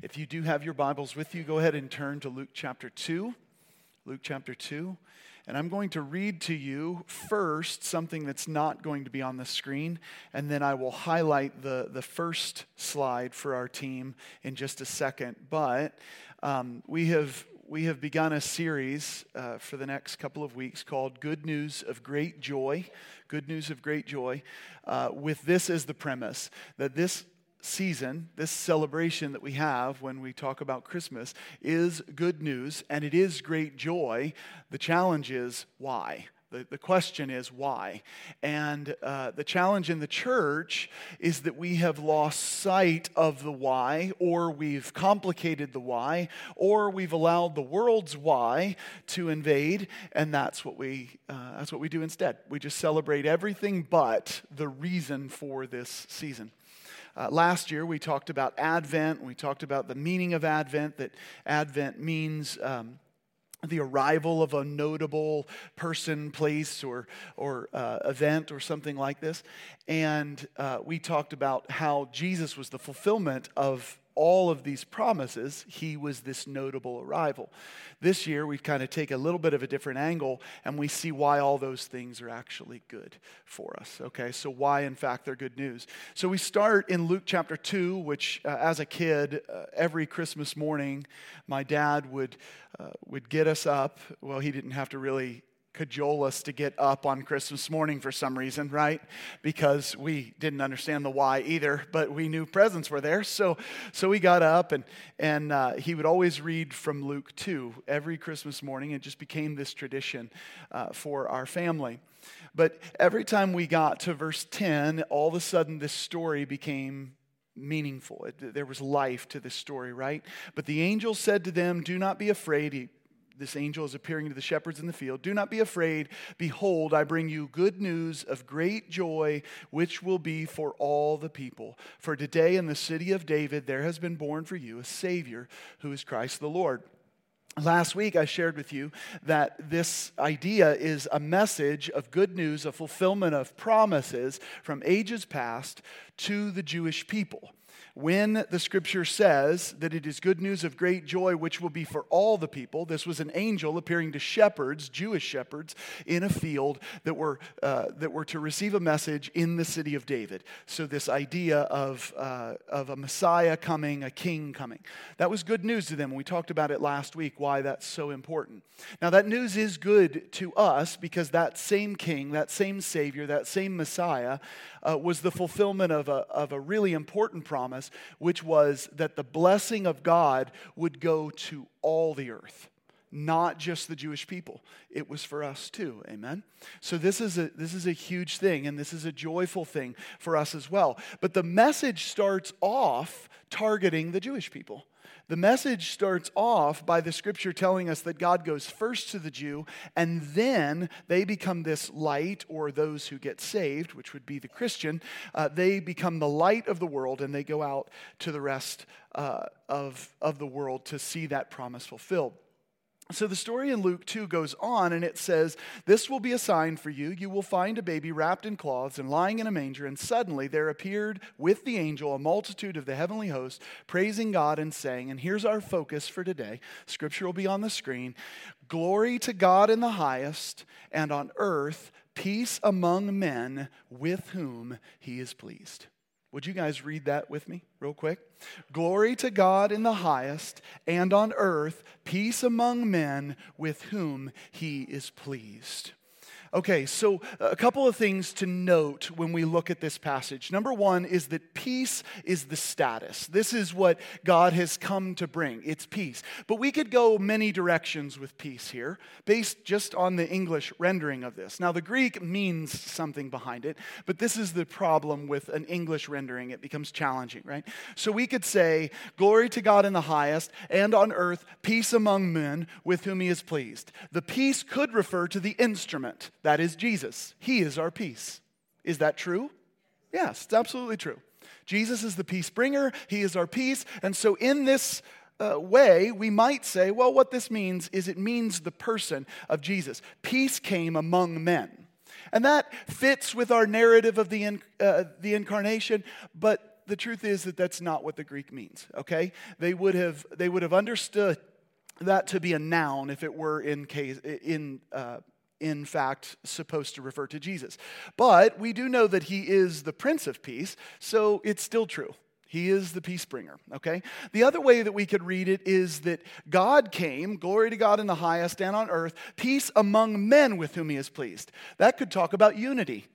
If you do have your Bibles with you, go ahead and turn to Luke chapter 2. Luke chapter 2. And I'm going to read to you first something that's not going to be on the screen, and then I will highlight the, the first slide for our team in just a second. But um, we, have, we have begun a series uh, for the next couple of weeks called Good News of Great Joy. Good News of Great Joy, uh, with this as the premise that this season, this celebration that we have when we talk about Christmas, is good news and it is great joy. The challenge is why? The, the question is why? And uh, the challenge in the church is that we have lost sight of the why, or we've complicated the why, or we've allowed the world's why to invade, and that's what we, uh, that's what we do instead. We just celebrate everything but the reason for this season. Uh, last year, we talked about Advent. We talked about the meaning of Advent, that Advent means. Um, the arrival of a notable person, place, or, or uh, event, or something like this. And uh, we talked about how Jesus was the fulfillment of all of these promises, he was this notable arrival. This year, we kind of take a little bit of a different angle and we see why all those things are actually good for us. Okay, so why, in fact, they're good news. So we start in Luke chapter 2, which uh, as a kid, uh, every Christmas morning, my dad would, uh, would get us up. Well, he didn't have to really cajole us to get up on Christmas morning for some reason, right? Because we didn't understand the why either, but we knew presents were there. So, so we got up, and, and uh, he would always read from Luke 2 every Christmas morning. It just became this tradition uh, for our family. But every time we got to verse 10, all of a sudden this story became meaningful. It, there was life to this story, right? But the angel said to them, Do not be afraid. He this angel is appearing to the shepherds in the field. Do not be afraid. Behold, I bring you good news of great joy, which will be for all the people. For today in the city of David there has been born for you a Savior who is Christ the Lord. Last week, I shared with you that this idea is a message of good news, a fulfillment of promises from ages past to the Jewish people when the scripture says that it is good news of great joy, which will be for all the people, this was an angel appearing to shepherds, Jewish shepherds, in a field that were, uh, that were to receive a message in the city of David. So, this idea of, uh, of a Messiah coming, a king coming. That was good news to them. We talked about it last week, why that's so important. Now, that news is good to us because that same king, that same Savior, that same Messiah uh, was the fulfillment of a, of a really important promise, which was that the blessing of God would go to all the earth not just the Jewish people. It was for us too. Amen. So this is a this is a huge thing and this is a joyful thing for us as well. But the message starts off targeting the Jewish people. The message starts off by the scripture telling us that God goes first to the Jew, and then they become this light, or those who get saved, which would be the Christian, uh, they become the light of the world, and they go out to the rest uh, of, of the world to see that promise fulfilled. So the story in Luke 2 goes on and it says, This will be a sign for you. You will find a baby wrapped in cloths and lying in a manger. And suddenly there appeared with the angel a multitude of the heavenly host, praising God and saying, and here's our focus for today. Scripture will be on the screen Glory to God in the highest, and on earth, peace among men with whom he is pleased. Would you guys read that with me, real quick? Glory to God in the highest, and on earth, peace among men with whom he is pleased. Okay, so a couple of things to note when we look at this passage. Number one is that peace is the status. This is what God has come to bring. It's peace. But we could go many directions with peace here, based just on the English rendering of this. Now, the Greek means something behind it, but this is the problem with an English rendering. It becomes challenging, right? So we could say, Glory to God in the highest, and on earth, peace among men with whom he is pleased. The peace could refer to the instrument that is Jesus. He is our peace. Is that true? Yes, it's absolutely true. Jesus is the peace bringer, He is our peace. And so, in this uh, way, we might say, well, what this means is it means the person of Jesus. Peace came among men. And that fits with our narrative of the, in, uh, the incarnation, but the truth is that that's not what the Greek means, okay? They would have, they would have understood that to be a noun if it were in case, in, uh, in fact supposed to refer to Jesus. But we do know that he is the Prince of Peace, so it's still true. He is the peace bringer, okay? The other way that we could read it is that God came, glory to God in the highest and on earth, peace among men with whom he is pleased. That could talk about unity.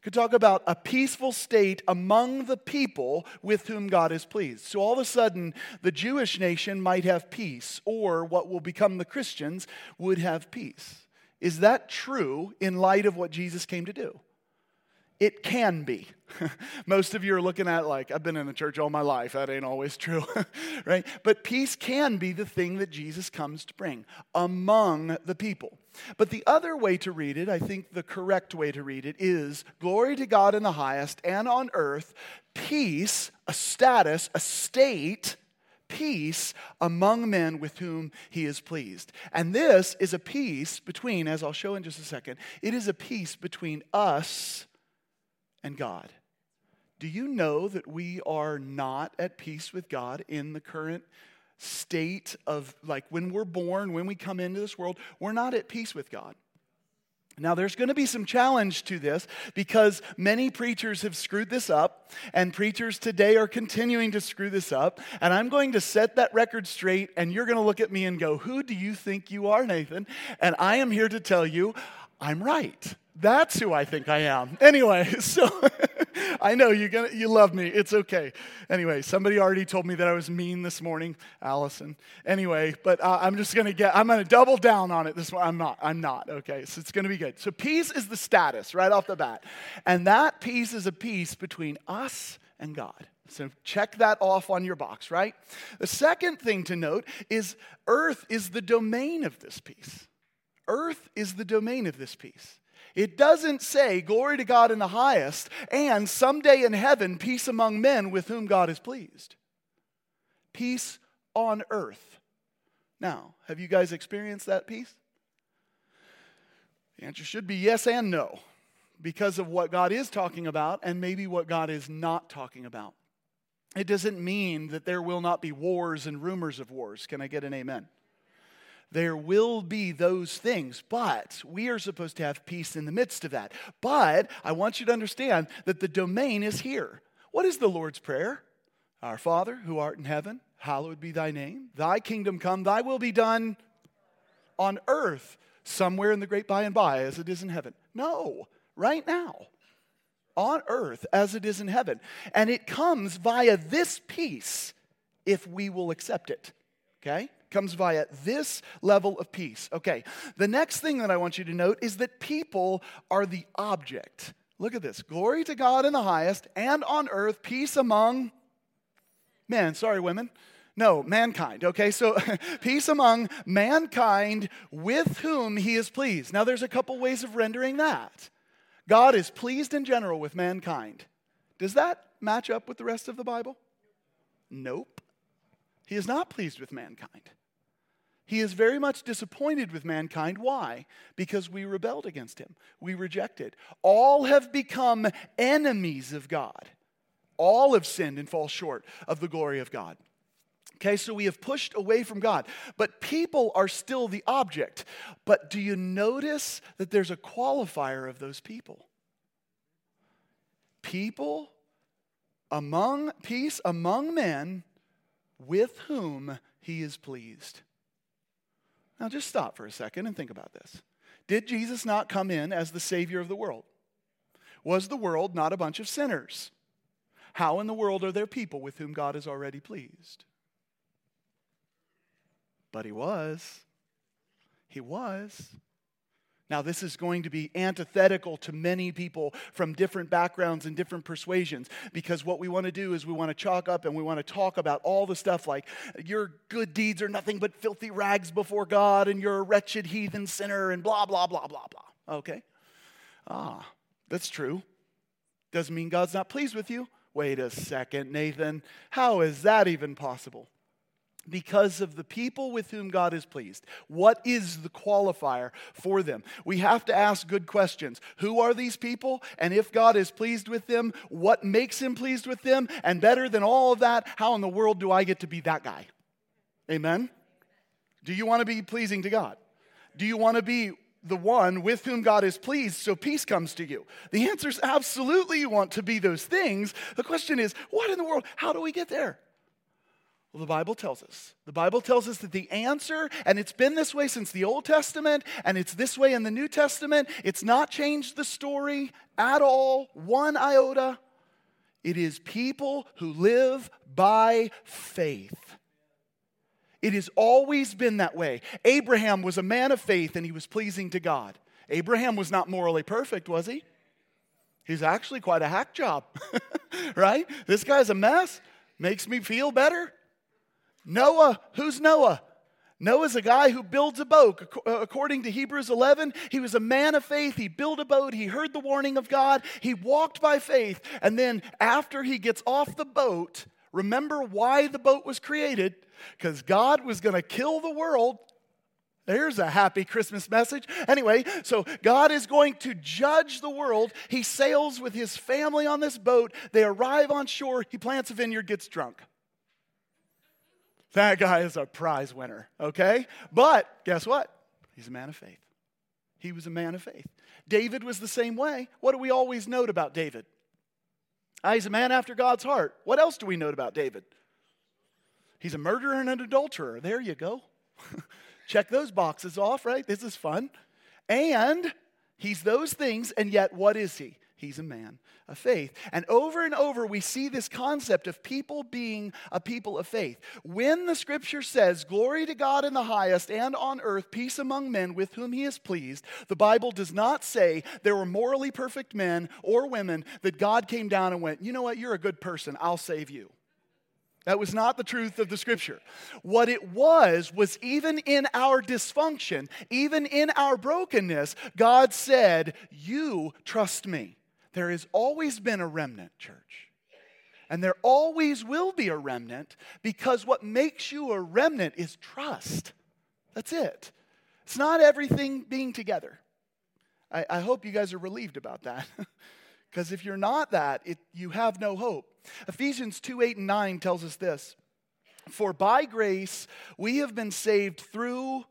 Could talk about a peaceful state among the people with whom God is pleased. So all of a sudden, the Jewish nation might have peace, or what will become the Christians would have peace. Is that true in light of what Jesus came to do? It can be. Most of you are looking at like, I've been in the church all my life. That ain't always true, right? But peace can be the thing that Jesus comes to bring among the people. But the other way to read it, I think the correct way to read it, is glory to God in the highest and on earth, peace, a status, a state, peace among men with whom he is pleased. And this is a peace between, as I'll show in just a second, it is a peace between us and God. Do you know that we are not at peace with God in the current state of, like, when we're born, when we come into this world, we're not at peace with God? Now, there's going to be some challenge to this because many preachers have screwed this up, and preachers today are continuing to screw this up. And I'm going to set that record straight, and you're going to look at me and go, Who do you think you are, Nathan? And I am here to tell you, I'm right. That's who I think I am. Anyway, so I know you gonna, you love me. It's okay. Anyway, somebody already told me that I was mean this morning, Allison. Anyway, but uh, I'm just gonna get. I'm gonna double down on it this morning. I'm not. I'm not. Okay, so it's gonna be good. So peace is the status right off the bat, and that peace is a peace between us and God. So check that off on your box, right? The second thing to note is earth is the domain of this peace. Earth is the domain of this peace. It doesn't say, Glory to God in the highest, and someday in heaven, peace among men with whom God is pleased. Peace on earth. Now, have you guys experienced that peace? The answer should be yes and no, because of what God is talking about and maybe what God is not talking about. It doesn't mean that there will not be wars and rumors of wars. Can I get an amen? There will be those things, but we are supposed to have peace in the midst of that. But I want you to understand that the domain is here. What is the Lord's Prayer? Our Father, who art in heaven, hallowed be thy name. Thy kingdom come, thy will be done on earth, somewhere in the great by and by, as it is in heaven. No, right now, on earth as it is in heaven. And it comes via this peace if we will accept it. Okay? Comes via this level of peace. Okay, the next thing that I want you to note is that people are the object. Look at this glory to God in the highest, and on earth, peace among men. Sorry, women. No, mankind. Okay, so peace among mankind with whom he is pleased. Now, there's a couple ways of rendering that. God is pleased in general with mankind. Does that match up with the rest of the Bible? Nope. He is not pleased with mankind. He is very much disappointed with mankind. Why? Because we rebelled against him. We rejected. All have become enemies of God. All have sinned and fall short of the glory of God. Okay, so we have pushed away from God, but people are still the object. But do you notice that there's a qualifier of those people? People among peace among men with whom he is pleased. Now, just stop for a second and think about this. Did Jesus not come in as the Savior of the world? Was the world not a bunch of sinners? How in the world are there people with whom God is already pleased? But He was. He was. Now, this is going to be antithetical to many people from different backgrounds and different persuasions because what we want to do is we want to chalk up and we want to talk about all the stuff like your good deeds are nothing but filthy rags before God and you're a wretched heathen sinner and blah, blah, blah, blah, blah. Okay? Ah, that's true. Doesn't mean God's not pleased with you. Wait a second, Nathan. How is that even possible? Because of the people with whom God is pleased. What is the qualifier for them? We have to ask good questions. Who are these people? And if God is pleased with them, what makes him pleased with them? And better than all of that, how in the world do I get to be that guy? Amen? Do you want to be pleasing to God? Do you want to be the one with whom God is pleased so peace comes to you? The answer is absolutely you want to be those things. The question is, what in the world? How do we get there? Well, the Bible tells us. The Bible tells us that the answer, and it's been this way since the Old Testament, and it's this way in the New Testament, it's not changed the story at all, one iota. It is people who live by faith. It has always been that way. Abraham was a man of faith and he was pleasing to God. Abraham was not morally perfect, was he? He's actually quite a hack job, right? This guy's a mess. Makes me feel better. Noah, who's Noah? Noah's a guy who builds a boat. Uh, according to Hebrews 11, he was a man of faith. He built a boat. He heard the warning of God. He walked by faith. And then, after he gets off the boat, remember why the boat was created? Because God was going to kill the world. There's a happy Christmas message. Anyway, so God is going to judge the world. He sails with his family on this boat. They arrive on shore. He plants a vineyard, gets drunk. That guy is a prize winner, okay? But guess what? He's a man of faith. He was a man of faith. David was the same way. What do we always note about David? Ah, he's a man after God's heart. What else do we note about David? He's a murderer and an adulterer. There you go. Check those boxes off, right? This is fun. And he's those things, and yet what is he? He's a man of faith. And over and over, we see this concept of people being a people of faith. When the scripture says, Glory to God in the highest, and on earth, peace among men with whom he is pleased, the Bible does not say there were morally perfect men or women that God came down and went, You know what? You're a good person. I'll save you. That was not the truth of the scripture. What it was, was even in our dysfunction, even in our brokenness, God said, You trust me. There has always been a remnant, church. And there always will be a remnant because what makes you a remnant is trust. That's it. It's not everything being together. I, I hope you guys are relieved about that. Because if you're not that, it, you have no hope. Ephesians 2 8 and 9 tells us this For by grace we have been saved through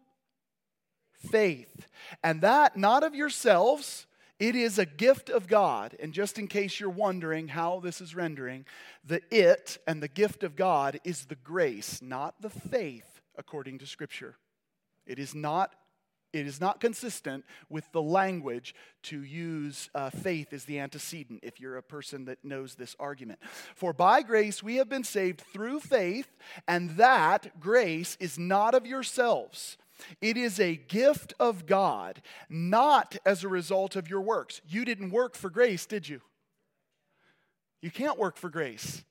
faith, and that not of yourselves. It is a gift of God. And just in case you're wondering how this is rendering, the it and the gift of God is the grace, not the faith, according to Scripture. It is not it is not consistent with the language to use uh, faith as the antecedent if you're a person that knows this argument. For by grace we have been saved through faith, and that grace is not of yourselves. It is a gift of God, not as a result of your works. You didn't work for grace, did you? You can't work for grace.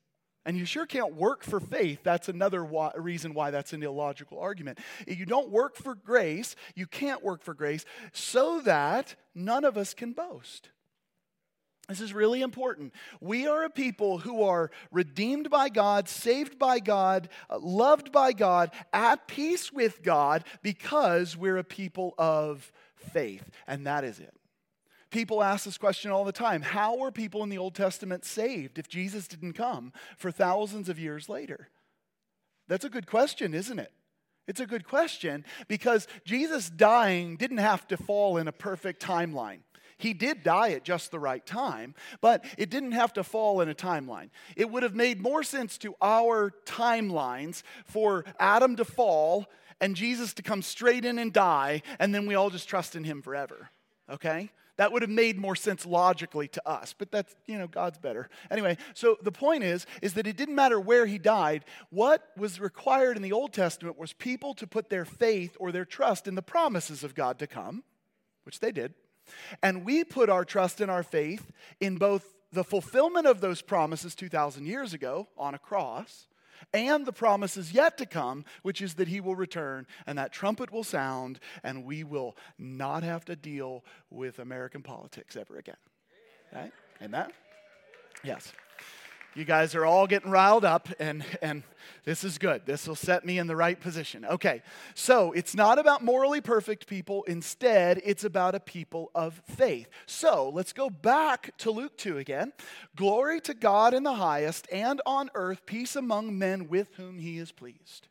And you sure can't work for faith. That's another reason why that's an illogical argument. You don't work for grace, you can't work for grace, so that none of us can boast. This is really important. We are a people who are redeemed by God, saved by God, uh, loved by God, at peace with God, because we're a people of faith. And that is it. People ask this question all the time How were people in the Old Testament saved if Jesus didn't come for thousands of years later? That's a good question, isn't it? It's a good question because Jesus dying didn't have to fall in a perfect timeline. He did die at just the right time, but it didn't have to fall in a timeline. It would have made more sense to our timelines for Adam to fall and Jesus to come straight in and die, and then we all just trust in him forever. Okay? That would have made more sense logically to us, but that's, you know, God's better. Anyway, so the point is is that it didn't matter where he died. What was required in the Old Testament was people to put their faith or their trust in the promises of God to come, which they did. And we put our trust and our faith in both the fulfillment of those promises 2,000 years ago on a cross and the promises yet to come, which is that he will return and that trumpet will sound and we will not have to deal with American politics ever again. Right? Amen? Yes. You guys are all getting riled up, and, and this is good. This will set me in the right position. Okay, so it's not about morally perfect people. Instead, it's about a people of faith. So let's go back to Luke 2 again. Glory to God in the highest, and on earth, peace among men with whom he is pleased.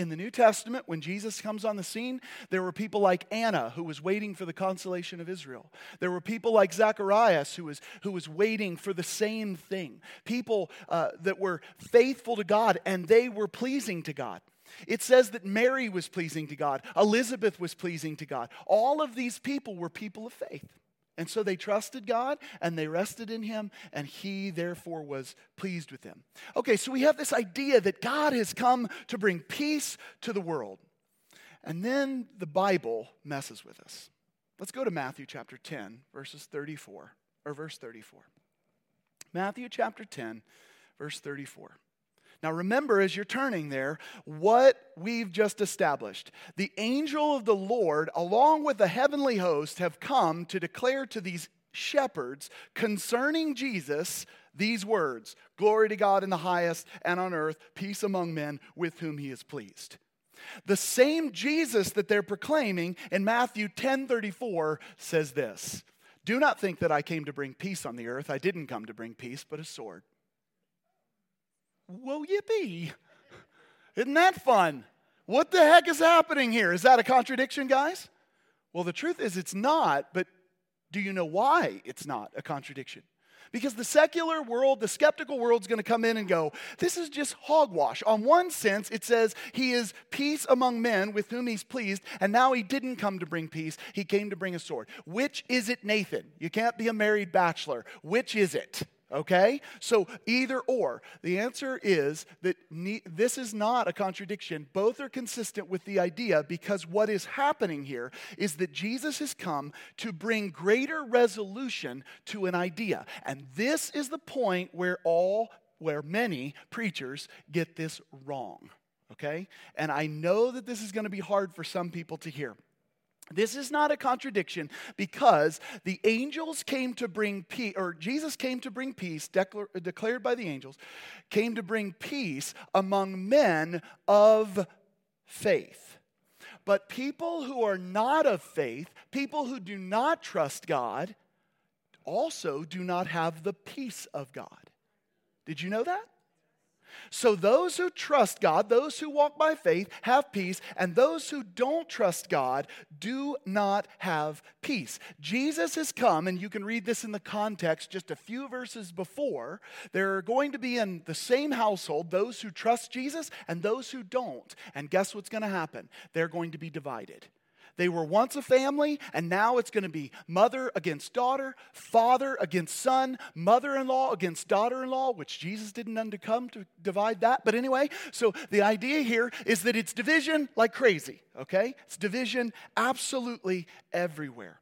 In the New Testament, when Jesus comes on the scene, there were people like Anna who was waiting for the consolation of Israel. There were people like Zacharias who was, who was waiting for the same thing. People uh, that were faithful to God and they were pleasing to God. It says that Mary was pleasing to God, Elizabeth was pleasing to God. All of these people were people of faith. And so they trusted God and they rested in Him, and He therefore was pleased with them. Okay, so we have this idea that God has come to bring peace to the world. And then the Bible messes with us. Let's go to Matthew chapter 10, verses 34, or verse 34. Matthew chapter 10, verse 34. Now, remember as you're turning there what we've just established. The angel of the Lord, along with the heavenly host, have come to declare to these shepherds concerning Jesus these words Glory to God in the highest, and on earth, peace among men with whom he is pleased. The same Jesus that they're proclaiming in Matthew 10 34 says this Do not think that I came to bring peace on the earth. I didn't come to bring peace, but a sword. Well, yippee. Isn't that fun? What the heck is happening here? Is that a contradiction, guys? Well, the truth is it's not, but do you know why it's not a contradiction? Because the secular world, the skeptical world, is going to come in and go, this is just hogwash. On one sense, it says he is peace among men with whom he's pleased, and now he didn't come to bring peace, he came to bring a sword. Which is it, Nathan? You can't be a married bachelor. Which is it? Okay? So either or. The answer is that ne- this is not a contradiction. Both are consistent with the idea because what is happening here is that Jesus has come to bring greater resolution to an idea. And this is the point where all where many preachers get this wrong. Okay? And I know that this is going to be hard for some people to hear. This is not a contradiction because the angels came to bring peace, or Jesus came to bring peace, declared by the angels, came to bring peace among men of faith. But people who are not of faith, people who do not trust God, also do not have the peace of God. Did you know that? So those who trust God, those who walk by faith, have peace, and those who don't trust God do not have peace. Jesus has come, and you can read this in the context just a few verses before. There are going to be in the same household those who trust Jesus and those who don't. And guess what's going to happen? They're going to be divided. They were once a family, and now it's going to be mother against daughter, father against son, mother in law against daughter in law, which Jesus didn't come to divide that. But anyway, so the idea here is that it's division like crazy, okay? It's division absolutely everywhere.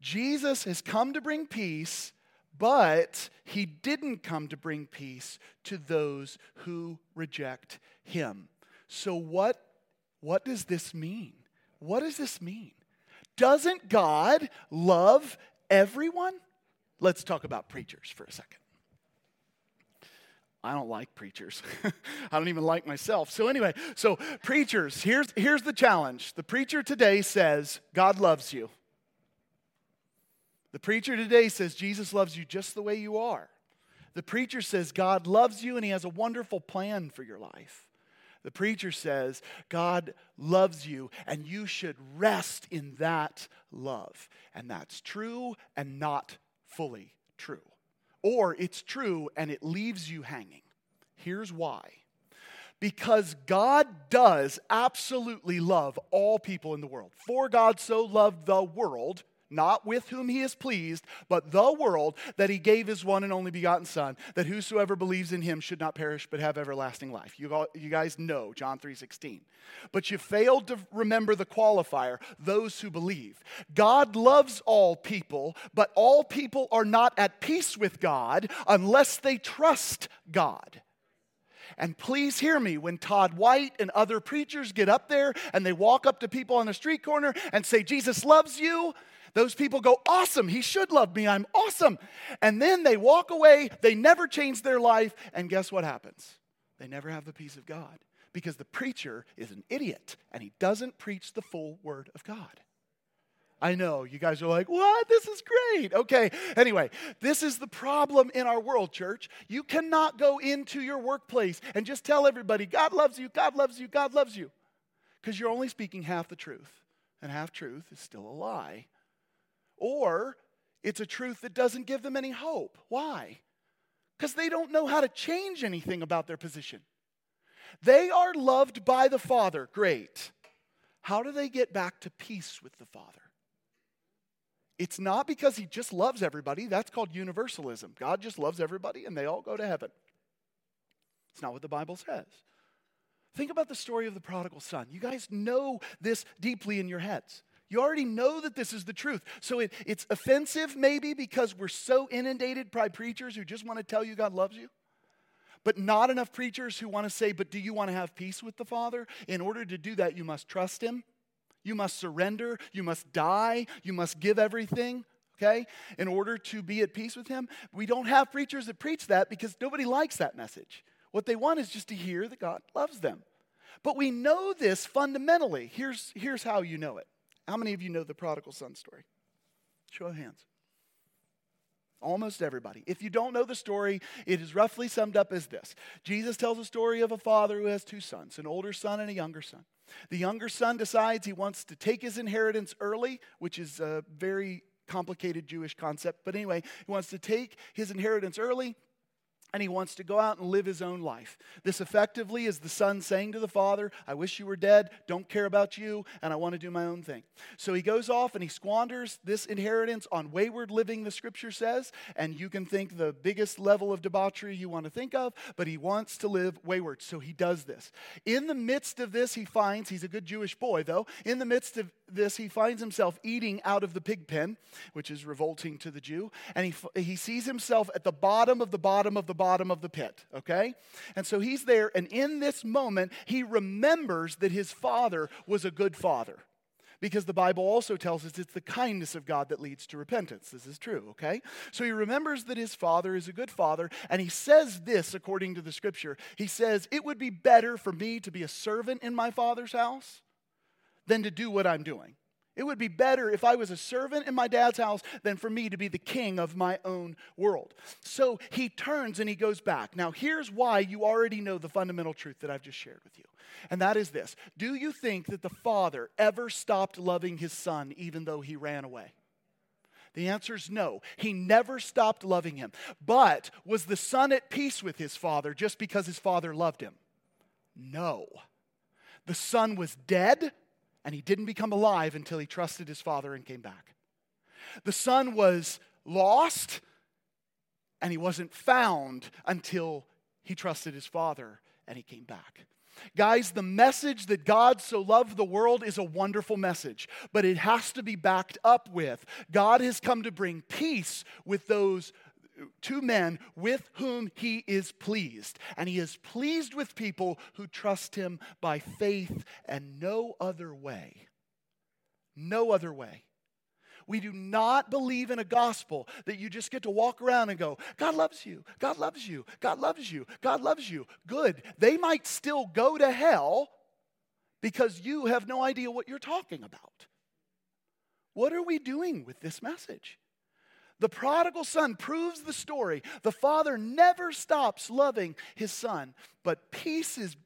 Jesus has come to bring peace, but he didn't come to bring peace to those who reject him. So, what, what does this mean? What does this mean? Doesn't God love everyone? Let's talk about preachers for a second. I don't like preachers. I don't even like myself. So, anyway, so preachers, here's, here's the challenge. The preacher today says, God loves you. The preacher today says, Jesus loves you just the way you are. The preacher says, God loves you and he has a wonderful plan for your life. The preacher says, God loves you, and you should rest in that love. And that's true and not fully true. Or it's true and it leaves you hanging. Here's why because God does absolutely love all people in the world. For God so loved the world not with whom he is pleased, but the world, that he gave his one and only begotten Son, that whosoever believes in him should not perish but have everlasting life. You, all, you guys know John 3:16. But you failed to remember the qualifier, those who believe. God loves all people, but all people are not at peace with God unless they trust God. And please hear me when Todd White and other preachers get up there and they walk up to people on the street corner and say, Jesus loves you, Those people go, Awesome, he should love me, I'm awesome. And then they walk away, they never change their life, and guess what happens? They never have the peace of God because the preacher is an idiot and he doesn't preach the full word of God. I know you guys are like, what? This is great. Okay. Anyway, this is the problem in our world, church. You cannot go into your workplace and just tell everybody, God loves you, God loves you, God loves you, because you're only speaking half the truth, and half truth is still a lie. Or it's a truth that doesn't give them any hope. Why? Because they don't know how to change anything about their position. They are loved by the Father. Great. How do they get back to peace with the Father? It's not because he just loves everybody. That's called universalism. God just loves everybody and they all go to heaven. It's not what the Bible says. Think about the story of the prodigal son. You guys know this deeply in your heads. You already know that this is the truth. So it, it's offensive, maybe, because we're so inundated by preachers who just want to tell you God loves you but not enough preachers who want to say, But do you want to have peace with the Father? In order to do that, you must trust Him. You must surrender. You must die. You must give everything, okay, in order to be at peace with Him. We don't have preachers that preach that because nobody likes that message. What they want is just to hear that God loves them. But we know this fundamentally. Here's, here's how you know it. How many of you know the prodigal son story? Show of hands. Almost everybody. If you don't know the story, it is roughly summed up as this Jesus tells a story of a father who has two sons, an older son and a younger son. The younger son decides he wants to take his inheritance early, which is a very complicated Jewish concept. But anyway, he wants to take his inheritance early and he wants to go out and live his own life. This effectively is the son saying to the father, I wish you were dead, don't care about you, and I want to do my own thing. So he goes off and he squanders this inheritance on wayward living, the scripture says, and you can think the biggest level of debauchery you want to think of, but he wants to live wayward, so he does this. In the midst of this, he finds, he's a good Jewish boy though, in the midst of this, he finds himself eating out of the pig pen, which is revolting to the Jew, and he, he sees himself at the bottom of the bottom of the bottom of the pit, okay? And so he's there, and in this moment, he remembers that his father was a good father. Because the Bible also tells us it's the kindness of God that leads to repentance. This is true, okay? So he remembers that his father is a good father, and he says this according to the scripture. He says, It would be better for me to be a servant in my father's house than to do what I'm doing. It would be better if I was a servant in my dad's house than for me to be the king of my own world. So he turns and he goes back. Now, here's why you already know the fundamental truth that I've just shared with you. And that is this Do you think that the father ever stopped loving his son even though he ran away? The answer is no. He never stopped loving him. But was the son at peace with his father just because his father loved him? No. The son was dead and he didn't become alive until he trusted his father and came back. The son was lost, and he wasn't found until he trusted his father and he came back. Guys, the message that God so loved the world is a wonderful message, but it has to be backed up with God has come to bring peace with those two men with whom he is pleased. And he is pleased with people who trust him by faith and no other way. No other way. We do not believe in a gospel that you just get to walk around and go, God loves you, God loves you, God loves you, God loves you. Good. They might still go to hell because you have no idea what you're talking about. What are we doing with this message? The prodigal son proves the story. The father never stops loving his son, but peace is,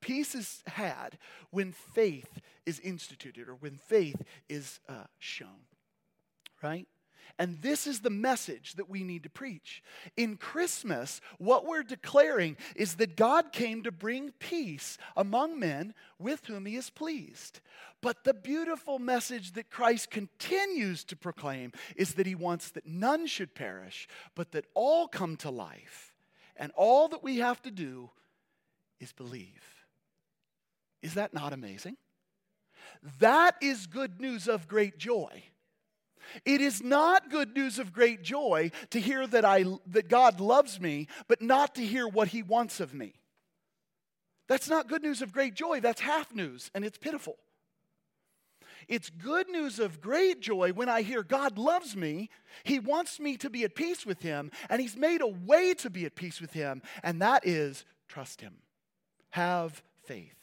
peace is had when faith is instituted or when faith is uh, shown, right? And this is the message that we need to preach. In Christmas, what we're declaring is that God came to bring peace among men with whom he is pleased. But the beautiful message that Christ continues to proclaim is that he wants that none should perish, but that all come to life. And all that we have to do is believe. Is that not amazing? That is good news of great joy. It is not good news of great joy to hear that, I, that God loves me, but not to hear what he wants of me. That's not good news of great joy. That's half news, and it's pitiful. It's good news of great joy when I hear God loves me. He wants me to be at peace with Him, and He's made a way to be at peace with Him, and that is trust Him. Have faith.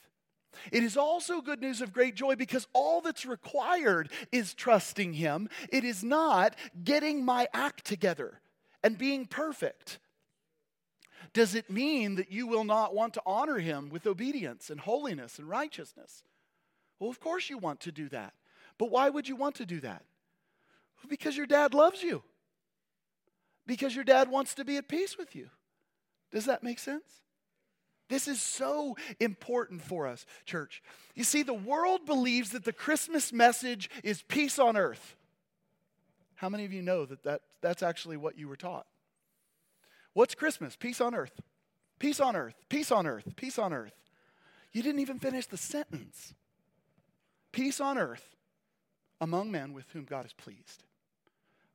It is also good news of great joy because all that's required is trusting Him. It is not getting my act together and being perfect. Does it mean that you will not want to honor Him with obedience and holiness and righteousness? Well, of course you want to do that. But why would you want to do that? Because your dad loves you. Because your dad wants to be at peace with you. Does that make sense? This is so important for us, church. You see, the world believes that the Christmas message is peace on earth. How many of you know that, that that's actually what you were taught? What's Christmas? Peace on earth. Peace on earth. Peace on earth. Peace on earth. You didn't even finish the sentence. Peace on earth among men with whom God is pleased.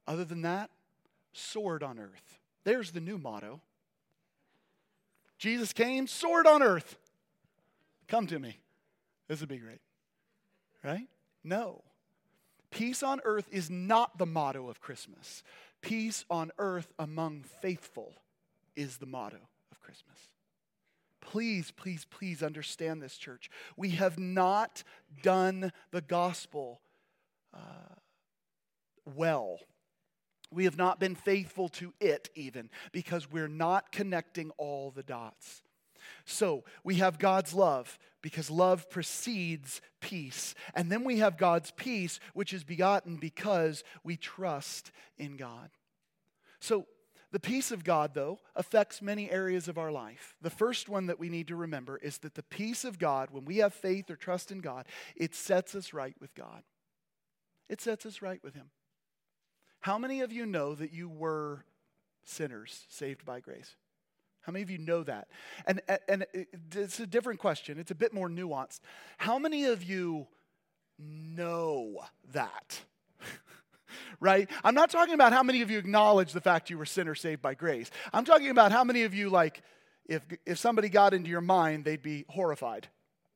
Other than that, sword on earth. There's the new motto. Jesus came, sword on earth. Come to me. This would be great. Right? No. Peace on earth is not the motto of Christmas. Peace on earth among faithful is the motto of Christmas. Please, please, please understand this, church. We have not done the gospel uh, well. We have not been faithful to it, even, because we're not connecting all the dots. So we have God's love because love precedes peace. And then we have God's peace, which is begotten because we trust in God. So the peace of God, though, affects many areas of our life. The first one that we need to remember is that the peace of God, when we have faith or trust in God, it sets us right with God. It sets us right with Him. How many of you know that you were sinners saved by grace? How many of you know that? And, and it's a different question, it's a bit more nuanced. How many of you know that? right? I'm not talking about how many of you acknowledge the fact you were sinner saved by grace. I'm talking about how many of you, like, if, if somebody got into your mind, they'd be horrified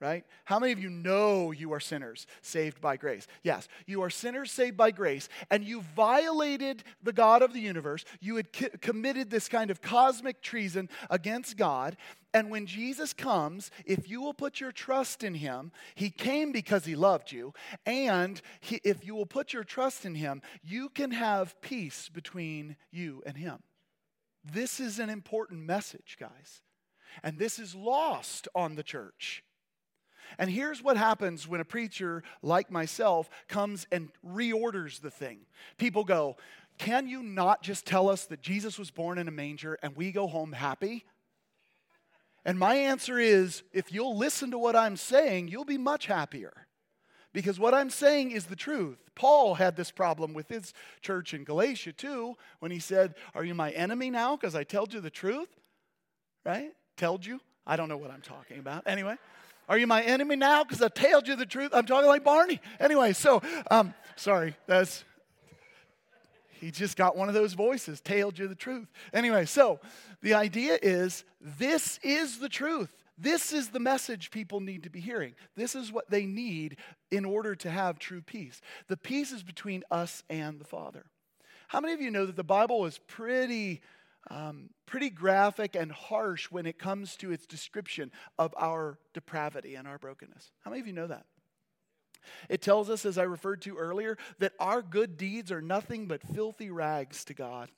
right? How many of you know you are sinners saved by grace? Yes, you are sinners saved by grace, and you violated the God of the universe. You had co- committed this kind of cosmic treason against God. And when Jesus comes, if you will put your trust in him, he came because he loved you. And he, if you will put your trust in him, you can have peace between you and him. This is an important message, guys. And this is lost on the church. And here's what happens when a preacher like myself comes and reorders the thing. People go, Can you not just tell us that Jesus was born in a manger and we go home happy? And my answer is if you'll listen to what I'm saying, you'll be much happier. Because what I'm saying is the truth. Paul had this problem with his church in Galatia too, when he said, Are you my enemy now because I told you the truth? Right? Told you? I don't know what I'm talking about. Anyway. Are you my enemy now? Because I told you the truth. I'm talking like Barney. Anyway, so um, sorry, that's he just got one of those voices, told you the truth. Anyway, so the idea is this is the truth. This is the message people need to be hearing. This is what they need in order to have true peace. The peace is between us and the Father. How many of you know that the Bible is pretty um, pretty graphic and harsh when it comes to its description of our depravity and our brokenness. How many of you know that? It tells us, as I referred to earlier, that our good deeds are nothing but filthy rags to God.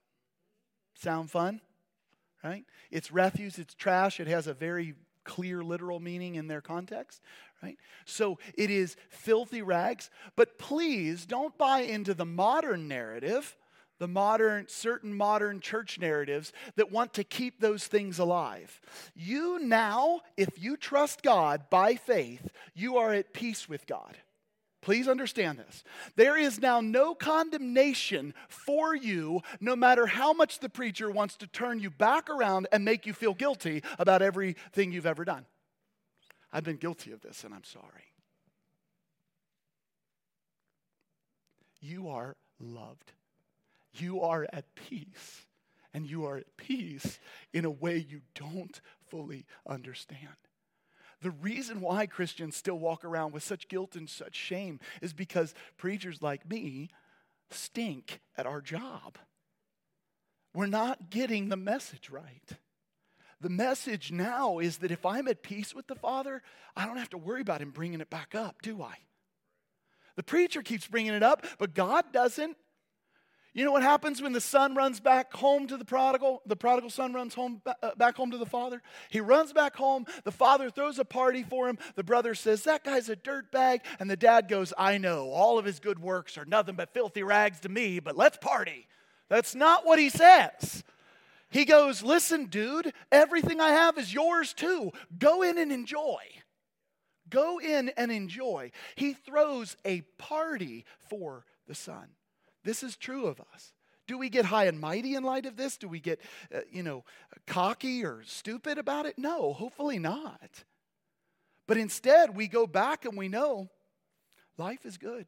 Sound fun? Right? It's refuse, it's trash, it has a very clear literal meaning in their context, right? So it is filthy rags, but please don't buy into the modern narrative the modern, certain modern church narratives that want to keep those things alive. You now, if you trust God by faith, you are at peace with God. Please understand this. There is now no condemnation for you, no matter how much the preacher wants to turn you back around and make you feel guilty about everything you've ever done. I've been guilty of this and I'm sorry. You are loved you are at peace. And you are at peace in a way you don't fully understand. The reason why Christians still walk around with such guilt and such shame is because preachers like me stink at our job. We're not getting the message right. The message now is that if I'm at peace with the Father, I don't have to worry about Him bringing it back up, do I? The preacher keeps bringing it up, but God doesn't. You know what happens when the son runs back home to the prodigal? The prodigal son runs home uh, back home to the father. He runs back home. The father throws a party for him. The brother says, "That guy's a dirt bag." And the dad goes, "I know. All of his good works are nothing but filthy rags to me, but let's party." That's not what he says. He goes, "Listen, dude, everything I have is yours too. Go in and enjoy." Go in and enjoy. He throws a party for the son. This is true of us. Do we get high and mighty in light of this? Do we get, uh, you know, cocky or stupid about it? No, hopefully not. But instead, we go back and we know life is good.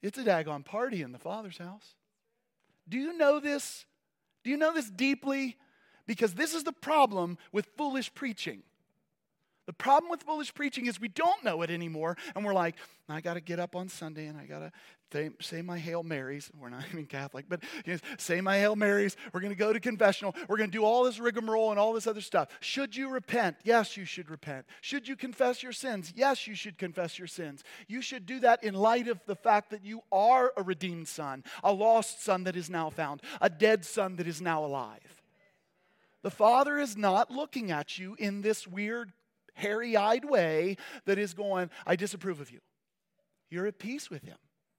It's a daggone party in the Father's house. Do you know this? Do you know this deeply? Because this is the problem with foolish preaching. The problem with foolish preaching is we don't know it anymore, and we're like, I got to get up on Sunday and I got to say, say, my Hail Marys. We're not even Catholic, but you know, say my Hail Marys. We're going to go to confessional. We're going to do all this rigmarole and all this other stuff. Should you repent? Yes, you should repent. Should you confess your sins? Yes, you should confess your sins. You should do that in light of the fact that you are a redeemed son, a lost son that is now found, a dead son that is now alive. The Father is not looking at you in this weird hairy eyed way that is going, I disapprove of you. You're at peace with him.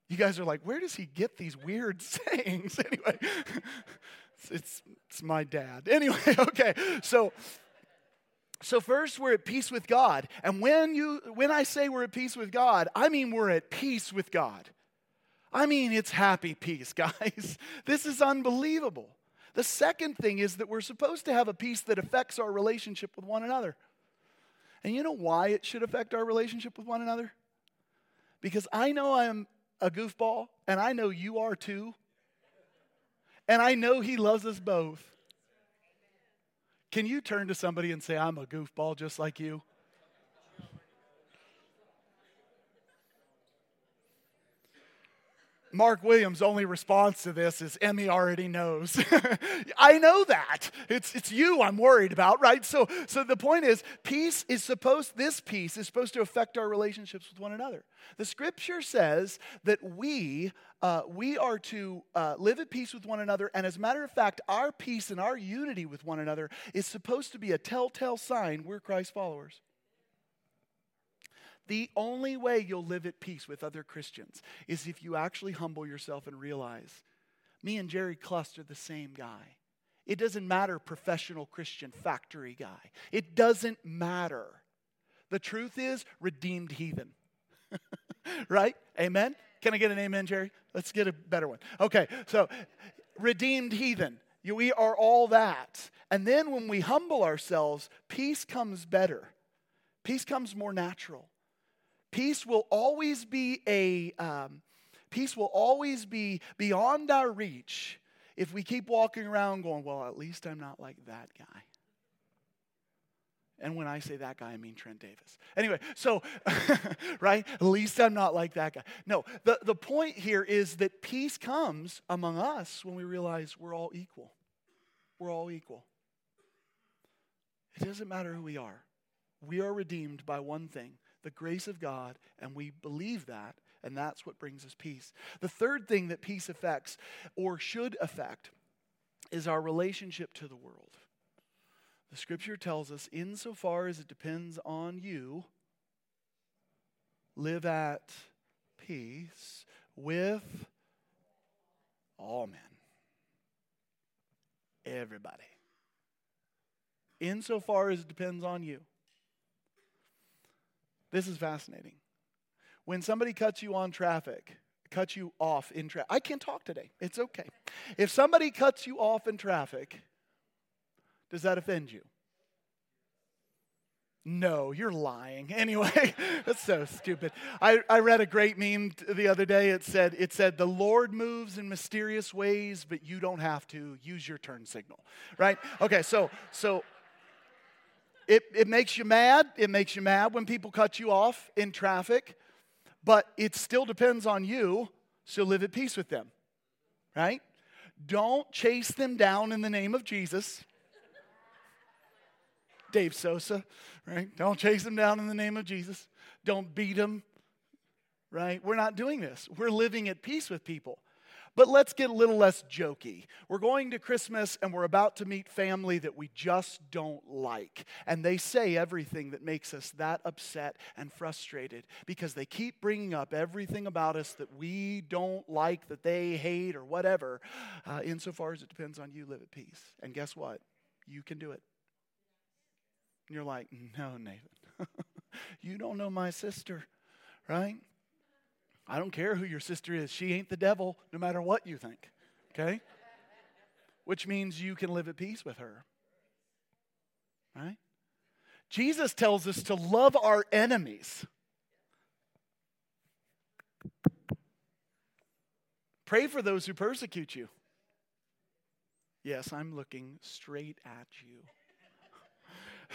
You guys are like, where does he get these weird sayings? Anyway, it's, it's my dad. Anyway, okay, so. So first we're at peace with God. And when you when I say we're at peace with God, I mean we're at peace with God. I mean it's happy peace, guys. This is unbelievable. The second thing is that we're supposed to have a peace that affects our relationship with one another. And you know why it should affect our relationship with one another? Because I know I'm a goofball, and I know you are too. And I know He loves us both. Can you turn to somebody and say, I'm a goofball just like you? Mark Williams' only response to this is Emmy already knows. I know that. It's, it's you I'm worried about, right? So, so the point is, peace is supposed, this peace is supposed to affect our relationships with one another. The scripture says that we, uh, we are to uh, live at peace with one another. And as a matter of fact, our peace and our unity with one another is supposed to be a telltale sign we're Christ followers. The only way you'll live at peace with other Christians is if you actually humble yourself and realize me and Jerry Cluster are the same guy. It doesn't matter, professional Christian factory guy. It doesn't matter. The truth is, redeemed heathen. right? Amen? Can I get an amen, Jerry? Let's get a better one. Okay, so redeemed heathen. We are all that. And then when we humble ourselves, peace comes better. Peace comes more natural. Peace will always be a um, peace will always be beyond our reach if we keep walking around going, well, at least I'm not like that guy. And when I say that guy, I mean Trent Davis. Anyway, so, right? At least I'm not like that guy. No, the, the point here is that peace comes among us when we realize we're all equal. We're all equal. It doesn't matter who we are. We are redeemed by one thing the grace of God, and we believe that, and that's what brings us peace. The third thing that peace affects, or should affect, is our relationship to the world. The scripture tells us, insofar as it depends on you, live at peace with all men. Everybody. Insofar as it depends on you. This is fascinating. When somebody cuts you on traffic, cuts you off in traffic, I can't talk today. It's okay. If somebody cuts you off in traffic, does that offend you? No, you're lying. Anyway, that's so stupid. I, I read a great meme the other day. It said, it said, the Lord moves in mysterious ways, but you don't have to use your turn signal. Right? Okay, so so It, it makes you mad. It makes you mad when people cut you off in traffic, but it still depends on you, so live at peace with them, right? Don't chase them down in the name of Jesus. Dave Sosa, right? Don't chase them down in the name of Jesus. Don't beat them, right? We're not doing this. We're living at peace with people. But let's get a little less jokey. We're going to Christmas and we're about to meet family that we just don't like. And they say everything that makes us that upset and frustrated because they keep bringing up everything about us that we don't like, that they hate, or whatever. Uh, insofar as it depends on you, live at peace. And guess what? You can do it. And you're like, no, Nathan. you don't know my sister, right? I don't care who your sister is. She ain't the devil, no matter what you think. Okay? Which means you can live at peace with her. Right? Jesus tells us to love our enemies. Pray for those who persecute you. Yes, I'm looking straight at you.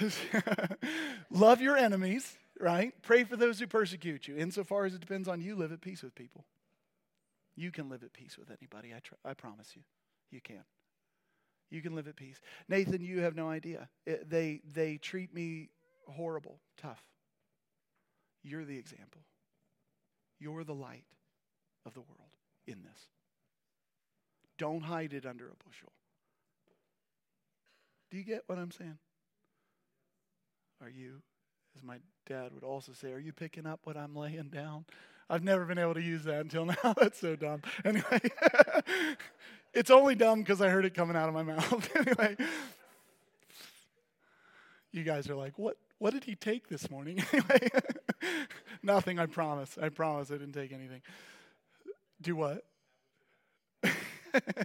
love your enemies right? Pray for those who persecute you. Insofar as it depends on you, live at peace with people. You can live at peace with anybody, I, tr- I promise you. You can. You can live at peace. Nathan, you have no idea. It, they, they treat me horrible, tough. You're the example. You're the light of the world in this. Don't hide it under a bushel. Do you get what I'm saying? Are you as my dad would also say, Are you picking up what I'm laying down? I've never been able to use that until now. That's so dumb. Anyway, it's only dumb because I heard it coming out of my mouth. anyway, you guys are like, What? What did he take this morning? anyway, nothing, I promise. I promise I didn't take anything. Do what?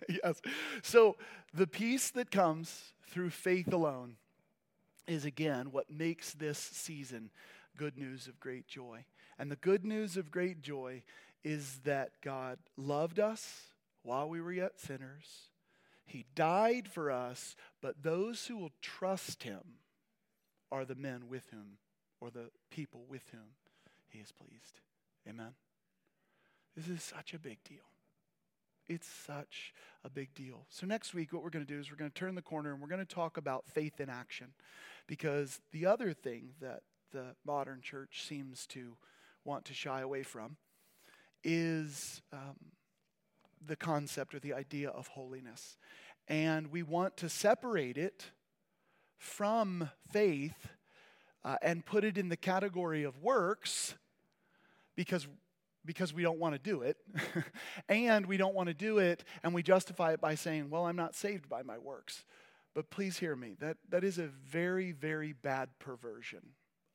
yes. So the peace that comes through faith alone is again what makes this season good news of great joy. And the good news of great joy is that God loved us while we were yet sinners. He died for us, but those who will trust him are the men with whom, or the people with whom he is pleased. Amen. This is such a big deal. It's such a big deal. So, next week, what we're going to do is we're going to turn the corner and we're going to talk about faith in action. Because the other thing that the modern church seems to want to shy away from is um, the concept or the idea of holiness. And we want to separate it from faith uh, and put it in the category of works because because we don't want to do it. and we don't want to do it and we justify it by saying, well, I'm not saved by my works. But please hear me. That, that is a very, very bad perversion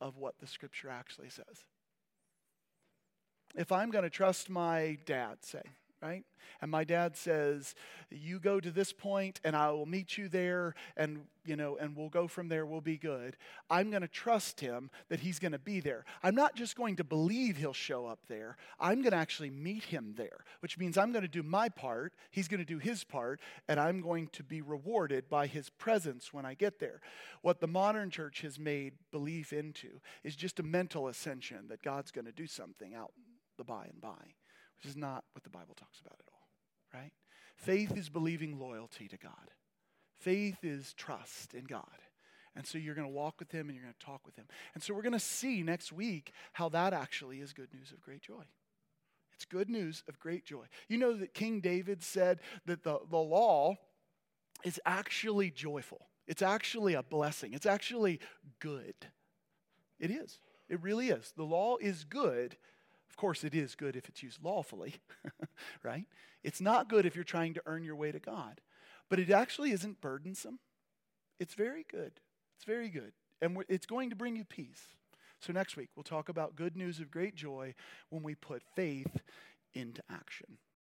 of what the scripture actually says. If I'm going to trust my dad, say, right? And my dad says, "You go to this point and I will meet you there and you know and we'll go from there, we'll be good." I'm going to trust him that he's going to be there. I'm not just going to believe he'll show up there. I'm going to actually meet him there, which means I'm going to do my part, he's going to do his part, and I'm going to be rewarded by his presence when I get there. What the modern church has made belief into is just a mental ascension that God's going to do something out the by and by which is not what the Bible talks about at all, right? Faith is believing loyalty to God, faith is trust in God. And so you're going to walk with him and you're going to talk with him. And so we're going to see next week how that actually is good news of great joy. It's good news of great joy. You know that King David said that the, the law is actually joyful, it's actually a blessing, it's actually good. It is. It really is. The law is good course, it is good if it's used lawfully, right? It's not good if you're trying to earn your way to God. But it actually isn't burdensome. It's very good. It's very good. And it's going to bring you peace. So, next week, we'll talk about good news of great joy when we put faith into action.